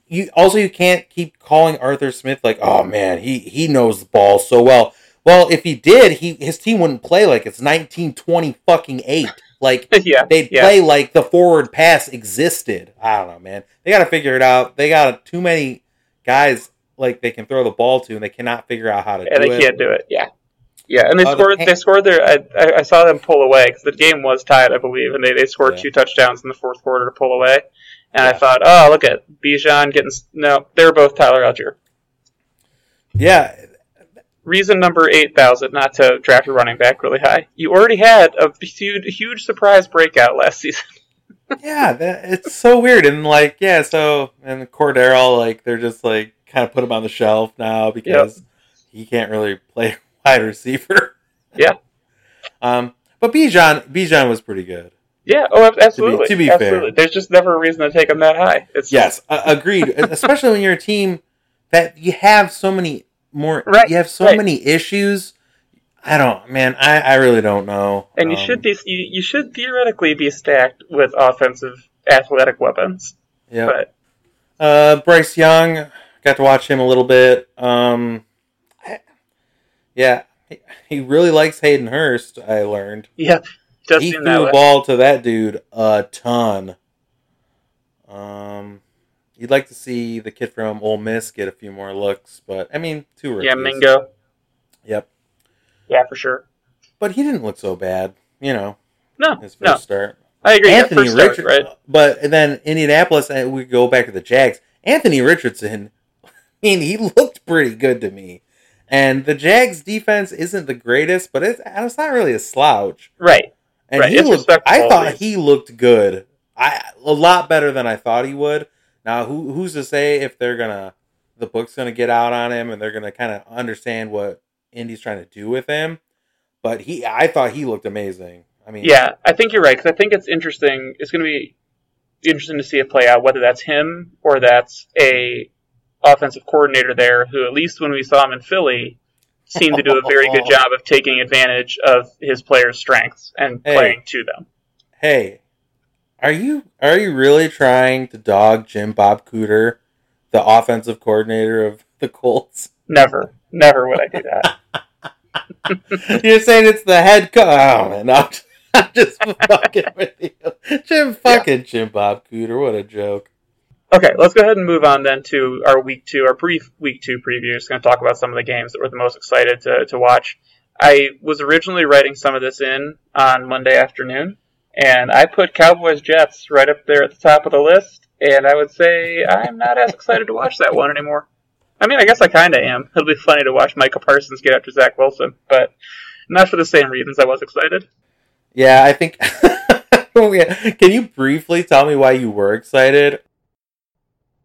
You- also you can't keep calling Arthur Smith like, oh man, he he knows the ball so well. Well, if he did, he his team wouldn't play like it's nineteen twenty fucking eight. Like yeah, they'd yeah. play like the forward pass existed. I don't know, man. They got to figure it out. They got too many guys like they can throw the ball to, and they cannot figure out how to Yeah, do they it. can't do it. Yeah, yeah, and they Oh, scored. Pan- They scored their. I, I, saw them pull away because the game was tied, I believe, and they, they scored Yeah. two touchdowns in the fourth quarter to pull away. And I thought, oh, look at Bijan getting. No, they were both Tyler Allgeier. Yeah, Reason number eight thousand not to draft a running back really high. You already had a huge, huge surprise breakout last season. yeah, that, it's so weird. And like, yeah, so and Cordero, like, they're just like kind of put him on the shelf now because he can't really play wide receiver. Yeah. Um, but Bijan, Bijan was pretty good. Yeah. Oh, ab- absolutely. to be fair. absolutely. There's just never a reason to take him that high. It's Yes, uh, agreed. Especially when you're a team that you have so many more, Right, you have so right. many issues. I don't, man. I, I really don't know. And you Um, should be. You, you should theoretically be stacked with offensive athletic weapons. Yeah. But Uh, Bryce Young, got to watch him a little bit. Um, I- yeah, he, really likes Hayden Hurst. I learned yeah, he threw the ball to that dude a ton. Um, you'd like to see the kid from Ole Miss get a few more looks, but I mean, two rookies. Yeah, Mingo. Yep, Yeah, for sure. but he didn't look so bad. You know, No, his first no, start. I agree. Anthony start, Richardson, right? but then Indianapolis, and we go back to the Jags. Anthony Richardson, I mean, he looked pretty good to me. And the Jags defense isn't the greatest, but it's, it's not really a slouch. Right. And Right, he it's looked, I thought he looked good. I a lot better than I thought he would. Now, who who's to say if they're gonna the book's gonna get out on him and they're gonna kind of understand what Indy's trying to do with him? But he, I thought he looked amazing. I mean, Yeah, I think you're right because I think it's interesting. It's going to be interesting to see it play out, whether that's him or that's a offensive coordinator there who, at least when we saw him in Philly, seemed to do a very good job of taking advantage of his players' strengths and Hey. playing to them. Hey, are you are you really trying to dog Jim Bob Cooter, the offensive coordinator of the Colts? Never, never would I do that. You're saying it's the head coach? Oh man, no, I'm just fucking with you, Jim fucking Jim Bob Cooter. What a joke. Okay, let's go ahead and move on then to our week two, our brief week two preview. Just going to talk about some of the games that we're the most excited to, to watch. I was originally writing some of this in on Monday afternoon, and I put Cowboys Jets right up there at the top of the list. And I would say I'm not as excited to watch that one anymore. I mean, I guess I kind of am. It'll be funny to watch Micah Parsons get after Zach Wilson, but not for the same reasons I was excited. Yeah, I think. Can you briefly tell me why you were excited?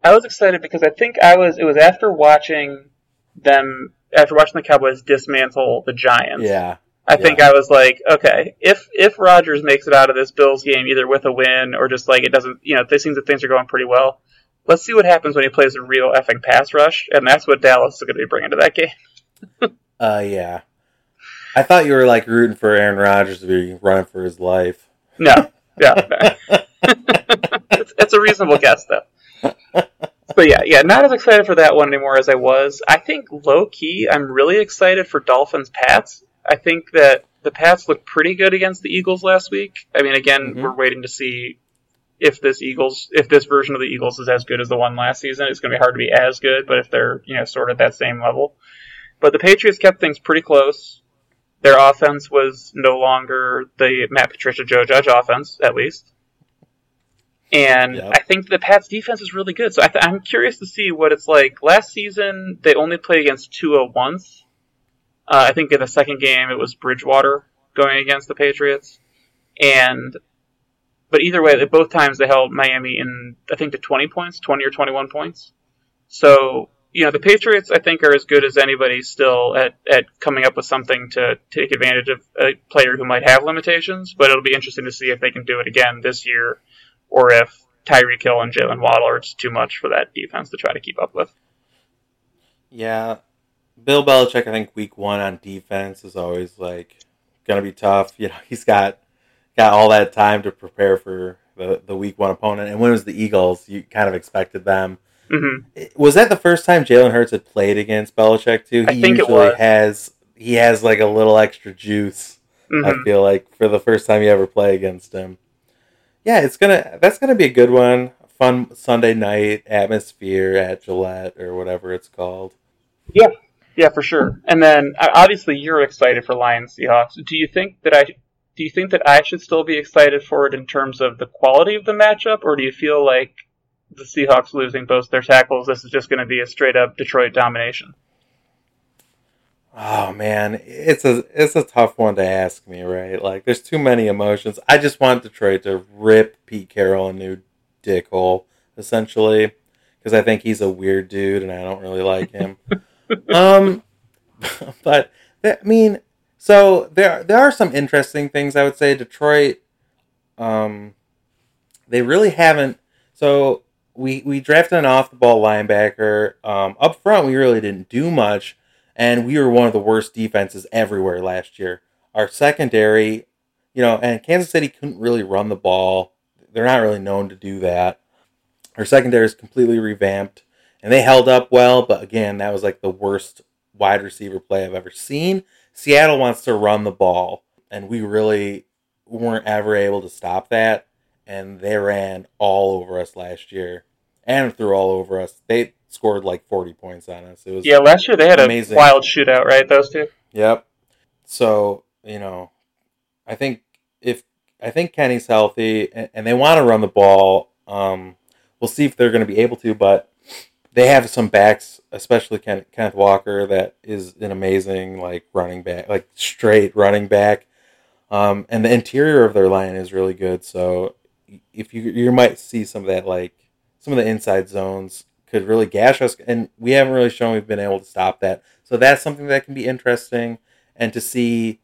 I was excited because I think I was. It was after watching them, after watching the Cowboys dismantle the Giants. Yeah. I think I was like, okay, if if Rodgers makes it out of this Bills game either with a win or just like it doesn't, you know, it seems that things are going pretty well. Let's see what happens when he plays a real effing pass rush, and that's what Dallas is going to be bringing to that game. uh, yeah. I thought you were like rooting for Aaron Rodgers to be running for his life. No, yeah, no. it's, it's a reasonable guess though. But yeah, yeah, not as excited for that one anymore as I was. I think low key, I'm really excited for Dolphins Pats. I think that the Pats looked pretty good against the Eagles last week. I mean, again, Mhm. we're waiting to see if this Eagles, if this version of the Eagles is as good as the one last season. It's going to be hard to be as good, but if they're you know sort of at that same level, but the Patriots kept things pretty close. Their offense was no longer the Matt Patricia Joe Judge offense, at least. And Yep. I think the Pats defense is really good. So I th- I'm curious to see what it's like. Last season, they only played against Tua once. Uh, I think in the second game, it was Bridgewater going against the Patriots. And, but either way, both times they held Miami in, I think, to 20 points, 20 or 21 points. So, you know, the Patriots, I think, are as good as anybody still at, at coming up with something to take advantage of a player who might have limitations. But it'll be interesting to see if they can do it again this year or if Tyreek Hill and Jaylen Waddle are just too much for that defense to try to keep up with. Yeah. Bill Belichick, I think week one on defense is always like gonna be tough. You know, he's got got all that time to prepare for the, the week one opponent. And when it was the Eagles, you kind of expected them. hmm Was that the first time Jalen Hurts had played against Belichick too? He I think it usually was. has he has like a little extra juice. hmm I feel like for the first time you ever play against him. Yeah, it's gonna that's gonna be a good one. Fun Sunday night atmosphere at Gillette or whatever it's called. Yeah, yeah, for sure. And then uh, obviously you're excited for Lions Seahawks. Do you think that I do you think that I should still be excited for it in terms of the quality of the matchup, or do you feel like the Seahawks losing both their tackles, this is just going to be a straight up Detroit domination? Oh man, it's a it's a tough one to ask me, right? Like there's too many emotions. I just want Detroit to rip Pete Carroll a new dickhole, essentially, because I think he's a weird dude and I don't really like him. um, but I mean, so there there are some interesting things I would say. Detroit, um, they really haven't. So we we drafted an off the ball linebacker. Um, up front, we really didn't do much and we were one of the worst defenses everywhere last year. Our secondary, you know, and Kansas City couldn't really run the ball. They're not really known to do that. Our secondary is completely revamped, and they held up well, but again, that was like the worst wide receiver play I've ever seen. Seattle wants to run the ball, and we really weren't ever able to stop that, and they ran all over us last year and threw all over us. They scored like 40 points on us. It was Yeah, last year they had Amazing. a wild shootout, right? Those two. Yep. So you know, I think if I think Kenny's healthy and, and they want to run the ball, um, we'll see if they're going to be able to. But they have some backs, especially Ken, Kenneth Walker, that is an amazing like running back, like straight running back. Um, and the interior of their line is really good. So if you you might see some of that like some of the inside zones could really gash us, and we haven't really shown we've been able to stop that. So that's something that can be interesting, and to see.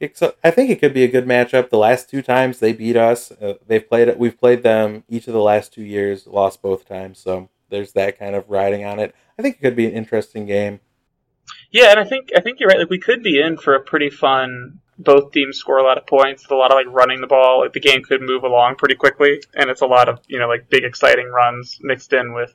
I think it could be a good matchup. The last two times they beat us, uh, they've played. We've played them each of the last two years, lost both times. So there's that kind of riding on it. I think it could be an interesting game. Yeah, and I think I think you're right. Like we could be in for a pretty fun. Both teams score a lot of points. A lot of like running the ball. Like, the game could move along pretty quickly, and it's a lot of you know like big exciting runs mixed in with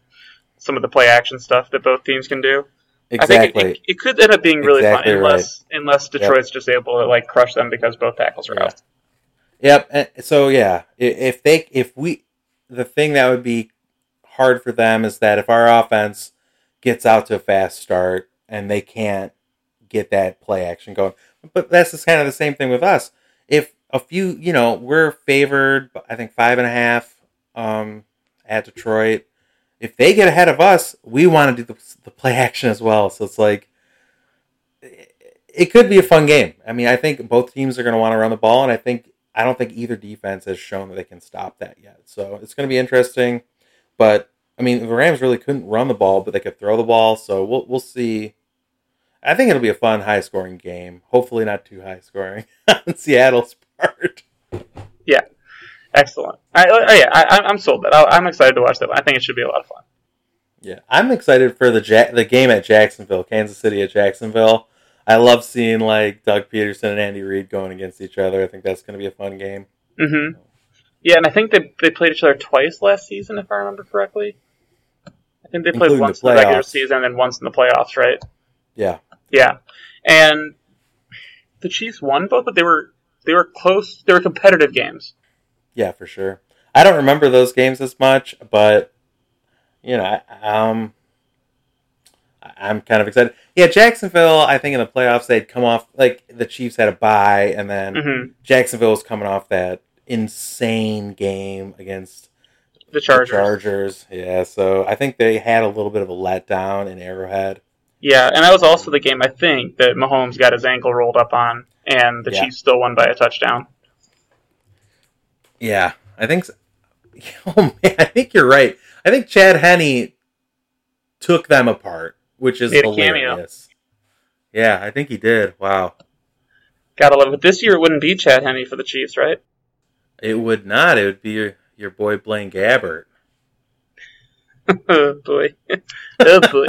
some of the play action stuff that both teams can do. Exactly. I think it, it, it could end up being really Exactly fun unless unless Detroit's just able to like crush them because both tackles are Yeah. out. Yep. and So yeah, if they if we the thing that would be hard for them is that if our offense gets out to a fast start and they can't get that play action going, but that's just kind of the same thing with us. If a few, you know, we're favored, I think five and a half um, at Detroit. If they get ahead of us, we want to do the, the play action as well. So it's like it could be a fun game. I mean, I think both teams are going to want to run the ball, and I think I don't think either defense has shown that they can stop that yet. So it's going to be interesting. But I mean, the Rams really couldn't run the ball, but they could throw the ball. So we'll we'll see. I think it'll be a fun, high scoring game. Hopefully, not too high scoring on Seattle's part. Yeah, excellent. I, I yeah, I, I'm sold. That I, am excited to watch that. I think it should be a lot of fun. Yeah, I'm excited for the ja- the game at Jacksonville, Kansas City at Jacksonville. I love seeing like Doug Pederson and Andy Reid going against each other. I think that's going to be a fun game. Mm-hmm. Yeah, and I think they they played each other twice last season, if I remember correctly. I think they played Including once the in the regular season and once in the playoffs, right? Yeah. Yeah, and the Chiefs won both, but they were they were close. They were competitive games. Yeah, for sure. I don't remember those games as much, but you know, um, I'm kind of excited. Yeah, Jacksonville. I think in the playoffs they'd come off like the Chiefs had a bye, and then mm-hmm. Jacksonville was coming off that insane game against the Chargers. the Chargers. Yeah, so I think they had a little bit of a letdown in Arrowhead. Yeah, and that was also the game I think that Mahomes got his ankle rolled up on, and the yeah. Chiefs still won by a touchdown. Yeah, I think. So. Oh man, I think you're right. I think Chad Henne took them apart which is hilarious. Yeah, I think he did. Wow. Gotta love it. This year it wouldn't be Chad Henne for the Chiefs, right? It would not. It would be your, your boy Blaine Gabbert. oh boy. oh boy.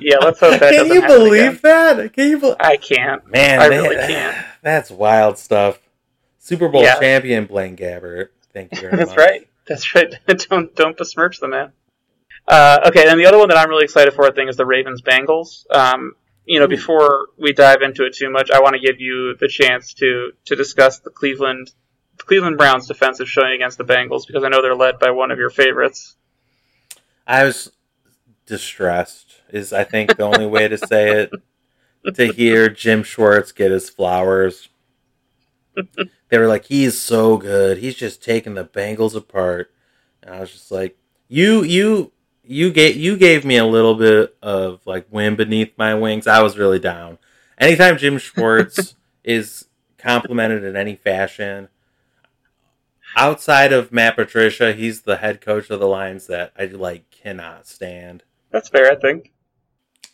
yeah, let's hope that. Can you believe that? Can you? Be- I can't. Man, I really can't. That's wild stuff. Super Bowl yeah. champion Blaine Gabbert. Thank you very that's much. That's right. That's right. don't don't besmirch the man. Uh, okay, and the other one that I'm really excited for, I think, is the Ravens Bengals. Um, you know, before we dive into it too much, I want to give you the chance to to discuss the Cleveland the Cleveland Browns defensive showing against the Bengals because I know they're led by one of your favorites. I was distressed. Is I think the only way to say it. To hear Jim Schwartz get his flowers. They were like, "He's so good. He's just taking the Bengals apart." And I was just like, "You, you you gave you gave me a little bit of like wind beneath my wings. I was really down. Anytime Jim Schwartz is complimented in any fashion, outside of Matt Patricia, he's the head coach of the Lions that I like cannot stand. That's fair, I think.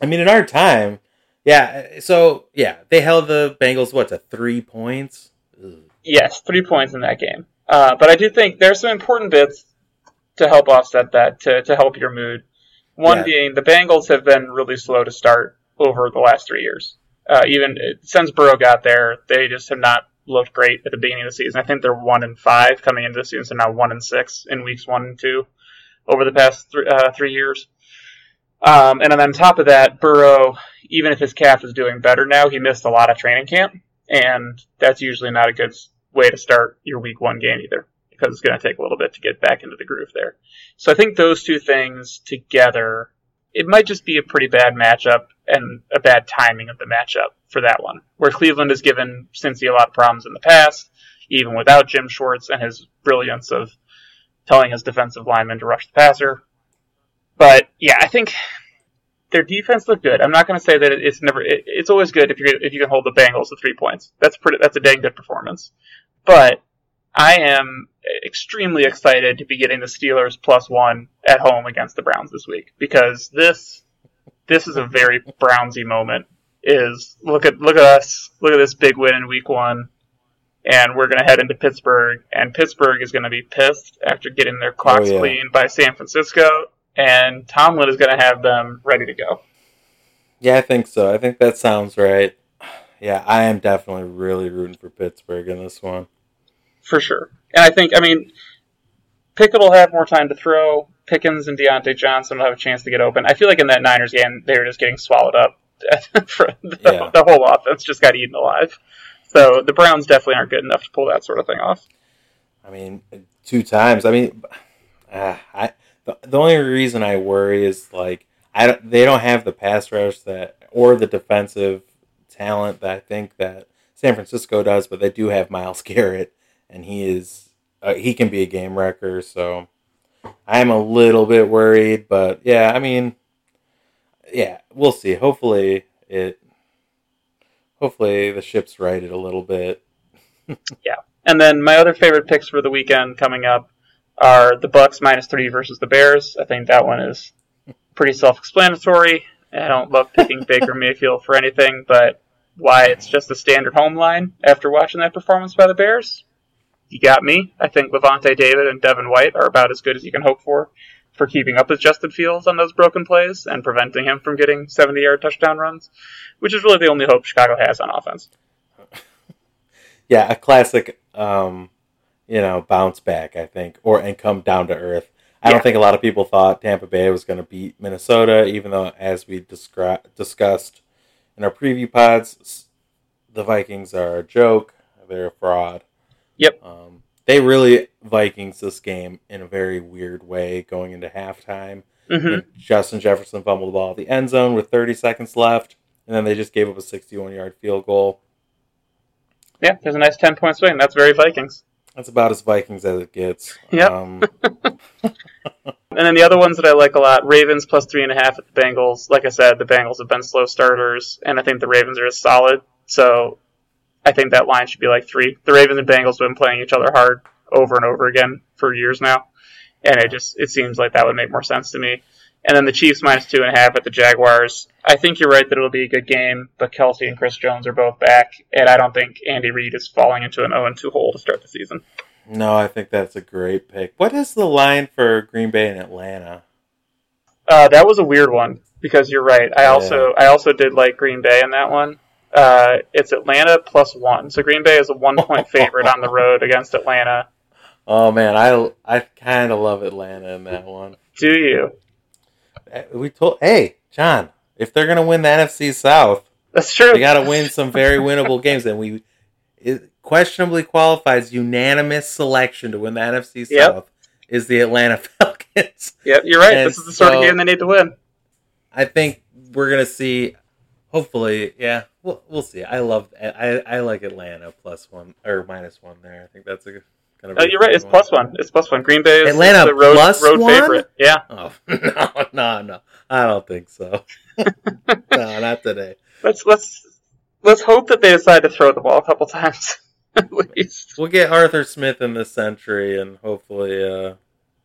I mean, in our time, yeah. So yeah, they held the Bengals what to three points. Ugh. Yes, three points in that game. Uh, but I do think there's some important bits to help offset that, to, to help your mood. One yeah. being the Bengals have been really slow to start over the last three years. Uh, even since Burrow got there, they just have not looked great at the beginning of the season. I think they're one and five coming into the season, so now one and six in weeks one and two over the past th- uh, three years. Um, and then on top of that, Burrow, even if his calf is doing better now, he missed a lot of training camp, and that's usually not a good way to start your week one game either because it's going to take a little bit to get back into the groove there. So I think those two things together, it might just be a pretty bad matchup and a bad timing of the matchup for that one. Where Cleveland has given Cincy a lot of problems in the past, even without Jim Schwartz and his brilliance of telling his defensive lineman to rush the passer. But yeah, I think their defense looked good. I'm not going to say that it's never. It, it's always good if you if you can hold the Bengals to three points. That's pretty. That's a dang good performance. But I am extremely excited to be getting the Steelers plus one at home against the Browns this week because this this is a very Brownsy moment. Is look at look at us, look at this big win in week one, and we're gonna head into Pittsburgh, and Pittsburgh is gonna be pissed after getting their clocks oh, yeah. cleaned by San Francisco, and Tomlin is gonna have them ready to go. Yeah, I think so. I think that sounds right. Yeah, I am definitely really rooting for Pittsburgh in this one for sure. And I think, I mean, Pickett will have more time to throw. Pickens and Diontae Johnson will have a chance to get open. I feel like in that Niners game, they were just getting swallowed up. for the, yeah. the whole offense just got eaten alive. So the Browns definitely aren't good enough to pull that sort of thing off. I mean, two times. I mean, uh, I the, the only reason I worry is like I don't, they don't have the pass rush that or the defensive talent that I think that San Francisco does, but they do have Myles Garrett, and he is uh, he can be a game wrecker. So I'm a little bit worried, but yeah, I mean, yeah, we'll see. Hopefully it, hopefully the ship's righted a little bit. yeah, and then my other favorite picks for the weekend coming up are the Bucks minus three versus the Bears. I think that one is pretty self-explanatory. I don't love picking Baker Mayfield for anything, but why it's just a standard home line after watching that performance by the Bears, you got me. I think Lavonte David and Devin White are about as good as you can hope for for keeping up with Justin Fields on those broken plays and preventing him from getting 70 yard touchdown runs, which is really the only hope Chicago has on offense. Yeah, a classic, um, you know, bounce back, I think, or and come down to earth. I yeah. don't think a lot of people thought Tampa Bay was going to beat Minnesota, even though, as we descri- discussed in our preview pods, the Vikings are a joke. They're a fraud. Yep. Um, they really Vikings this game in a very weird way going into halftime. Mm-hmm. Justin Jefferson fumbled the ball at the end zone with 30 seconds left, and then they just gave up a 61 yard field goal. Yeah, there's a nice 10 point swing. That's very Vikings. That's about as Vikings as it gets. Yep. Um, and then the other ones that I like a lot Ravens plus three and a half at the Bengals. Like I said, the Bengals have been slow starters, and I think the Ravens are as solid. So I think that line should be like three. The Ravens and Bengals have been playing each other hard over and over again for years now, and it just it seems like that would make more sense to me. And then the Chiefs minus two and a half at the Jaguars. I think you're right that it'll be a good game, but Kelce and Chris Jones are both back, and I don't think Andy Reid is falling into an 0 2 hole to start the season. No, I think that's a great pick. What is the line for Green Bay and Atlanta? Uh, that was a weird one because you're right. I also I also did like Green Bay in that one. Uh, it's Atlanta plus one. So Green Bay is a one point favorite on the road against Atlanta. Oh man, I I kind of love Atlanta in that one. Do you? Uh, we told hey John, if they're gonna win the NFC South, that's true. They got to win some very winnable games, and we it questionably qualifies unanimous selection to win the NFC South yep. is the Atlanta Falcons. Yep, you're right. And this is the sort so, of game they need to win. I think we're gonna see hopefully, yeah, we'll, we'll see. I love, I, I like Atlanta plus one or minus one there. I think that's a kind of. Oh, you're right. It's one. plus one. It's plus one. Green Bay is Atlanta the road, plus road one? favorite. Yeah. Oh no, no, no! I don't think so. no, not today. Let's let's let's hope that they decide to throw the ball a couple times at least. We'll get Arthur Smith in this century, and hopefully, uh,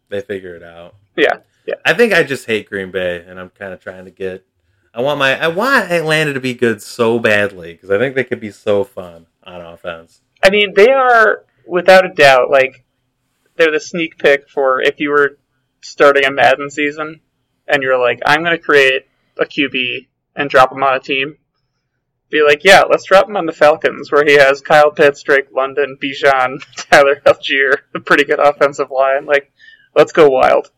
they figure it out. Yeah. Yeah. I think I just hate Green Bay, and I'm kind of trying to get I want my I want Atlanta to be good so badly because I think they could be so fun on offense. I mean, they are without a doubt like they're the sneak pick for if you were starting a Madden season and you're like, I'm going to create a QB and drop him on a team. Be like, yeah, let's drop him on the Falcons where he has Kyle Pitts, Drake London, Bijan, Tyler Allgeier, a pretty good offensive line. Like, let's go wild.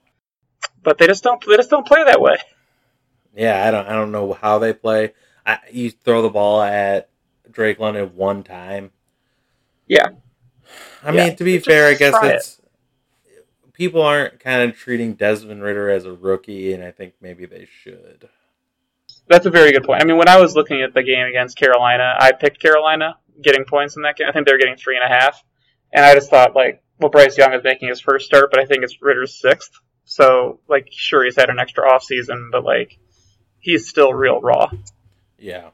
But they just don't. They just don't play that way. Yeah, I don't I don't know how they play. I, you throw the ball at Drake London one time. Yeah. I yeah. mean, to be fair, I guess it's it. people aren't kind of treating Desmond Ridder as a rookie, and I think maybe they should. That's a very good point. I mean, when I was looking at the game against Carolina, I picked Carolina getting points in that game. I think they were getting three and a half, and I just thought like, well, Bryce Young is making his first start, but I think it's Ridder's sixth. So like, sure, he's had an extra off season, but like, he's still real raw. Yeah.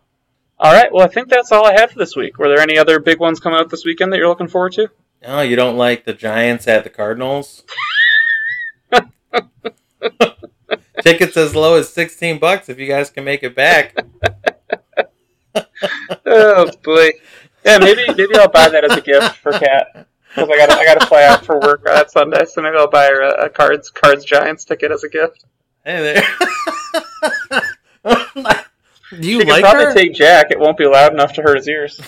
All right. Well, I think that's all I had for this week. Were there any other big ones coming out this weekend that you're looking forward to? No, you don't like the Giants at the Cardinals. Tickets as low as sixteen bucks if you guys can make it back. oh boy. Yeah, maybe maybe I'll buy that as a gift for Kat because I got I got to fly out for work that Sunday, so maybe I'll buy her a, a cards cards Giants ticket as a gift. Hey there. Do you she like can probably her? take Jack. It won't be loud enough to hurt his ears.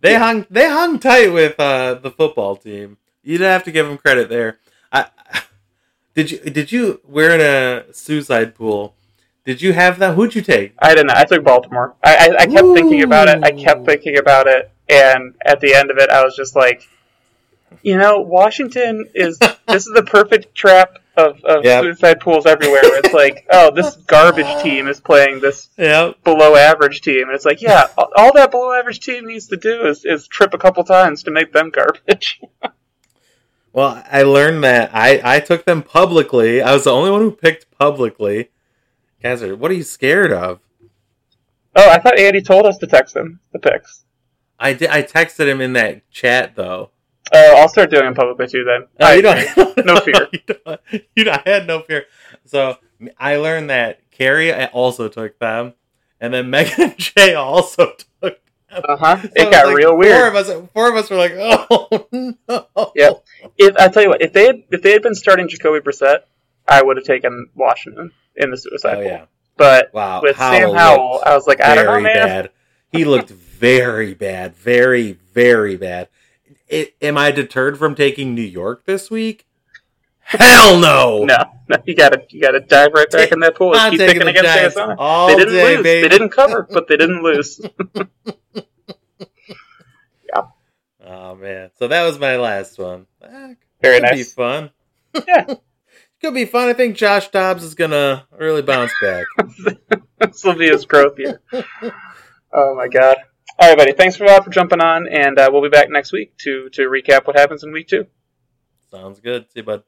They hung they hung tight with uh, the football team. You'd have to give them credit there. I, did you did you we're in a suicide pool? Did you have that? Who'd you take? I didn't. Know. I took Baltimore. I, I, I kept Ooh. thinking about it. I kept thinking about it, and at the end of it, I was just like, you know, Washington is this is the perfect trap of, of Yep. suicide pools everywhere. Where it's like, oh, this garbage team is playing this Yep. below average team, and it's like, yeah, all, all that below average team needs to do is, is trip a couple times to make them garbage. Well, I learned that I, I took them publicly. I was the only one who picked publicly. Guys, are what are you scared of? oh, I thought Andy told us to text him the picks. I did. I texted him in that chat though. Oh, I'll start doing it publicly too then. No, you don't. No fear. You, don't, you don't- I had no fear. So I learned that Carrie also took them, and then Megan and Jay also took. Uh huh. So It got like real Four weird. of us. Four of us were like, "Oh no!" Yep. If I tell you what, if they had if they had been starting Jacoby Brissett, I would have taken Washington in the suicide Oh pool. yeah. But Wow. with Howell Sam Howell, I was like, I don't know, very man. bad. He looked very bad. Very very bad. It, am I deterred from taking New York this week? Hell no. No, no, you gotta you gotta dive right back in that pool. and keep picking the against Giants Arizona. all They didn't day, lose. baby. They didn't cover, but they didn't lose. Yeah. Oh man. So that was my last one. Ah, Very could be fun. Yeah. Could be fun. I think Josh Dobbs is gonna really bounce back. this will be his growth year. Oh my god! All right, buddy. Thanks for a lot for jumping on, and uh, we'll be back next week to to recap what happens in week two. Sounds good. See you, bud.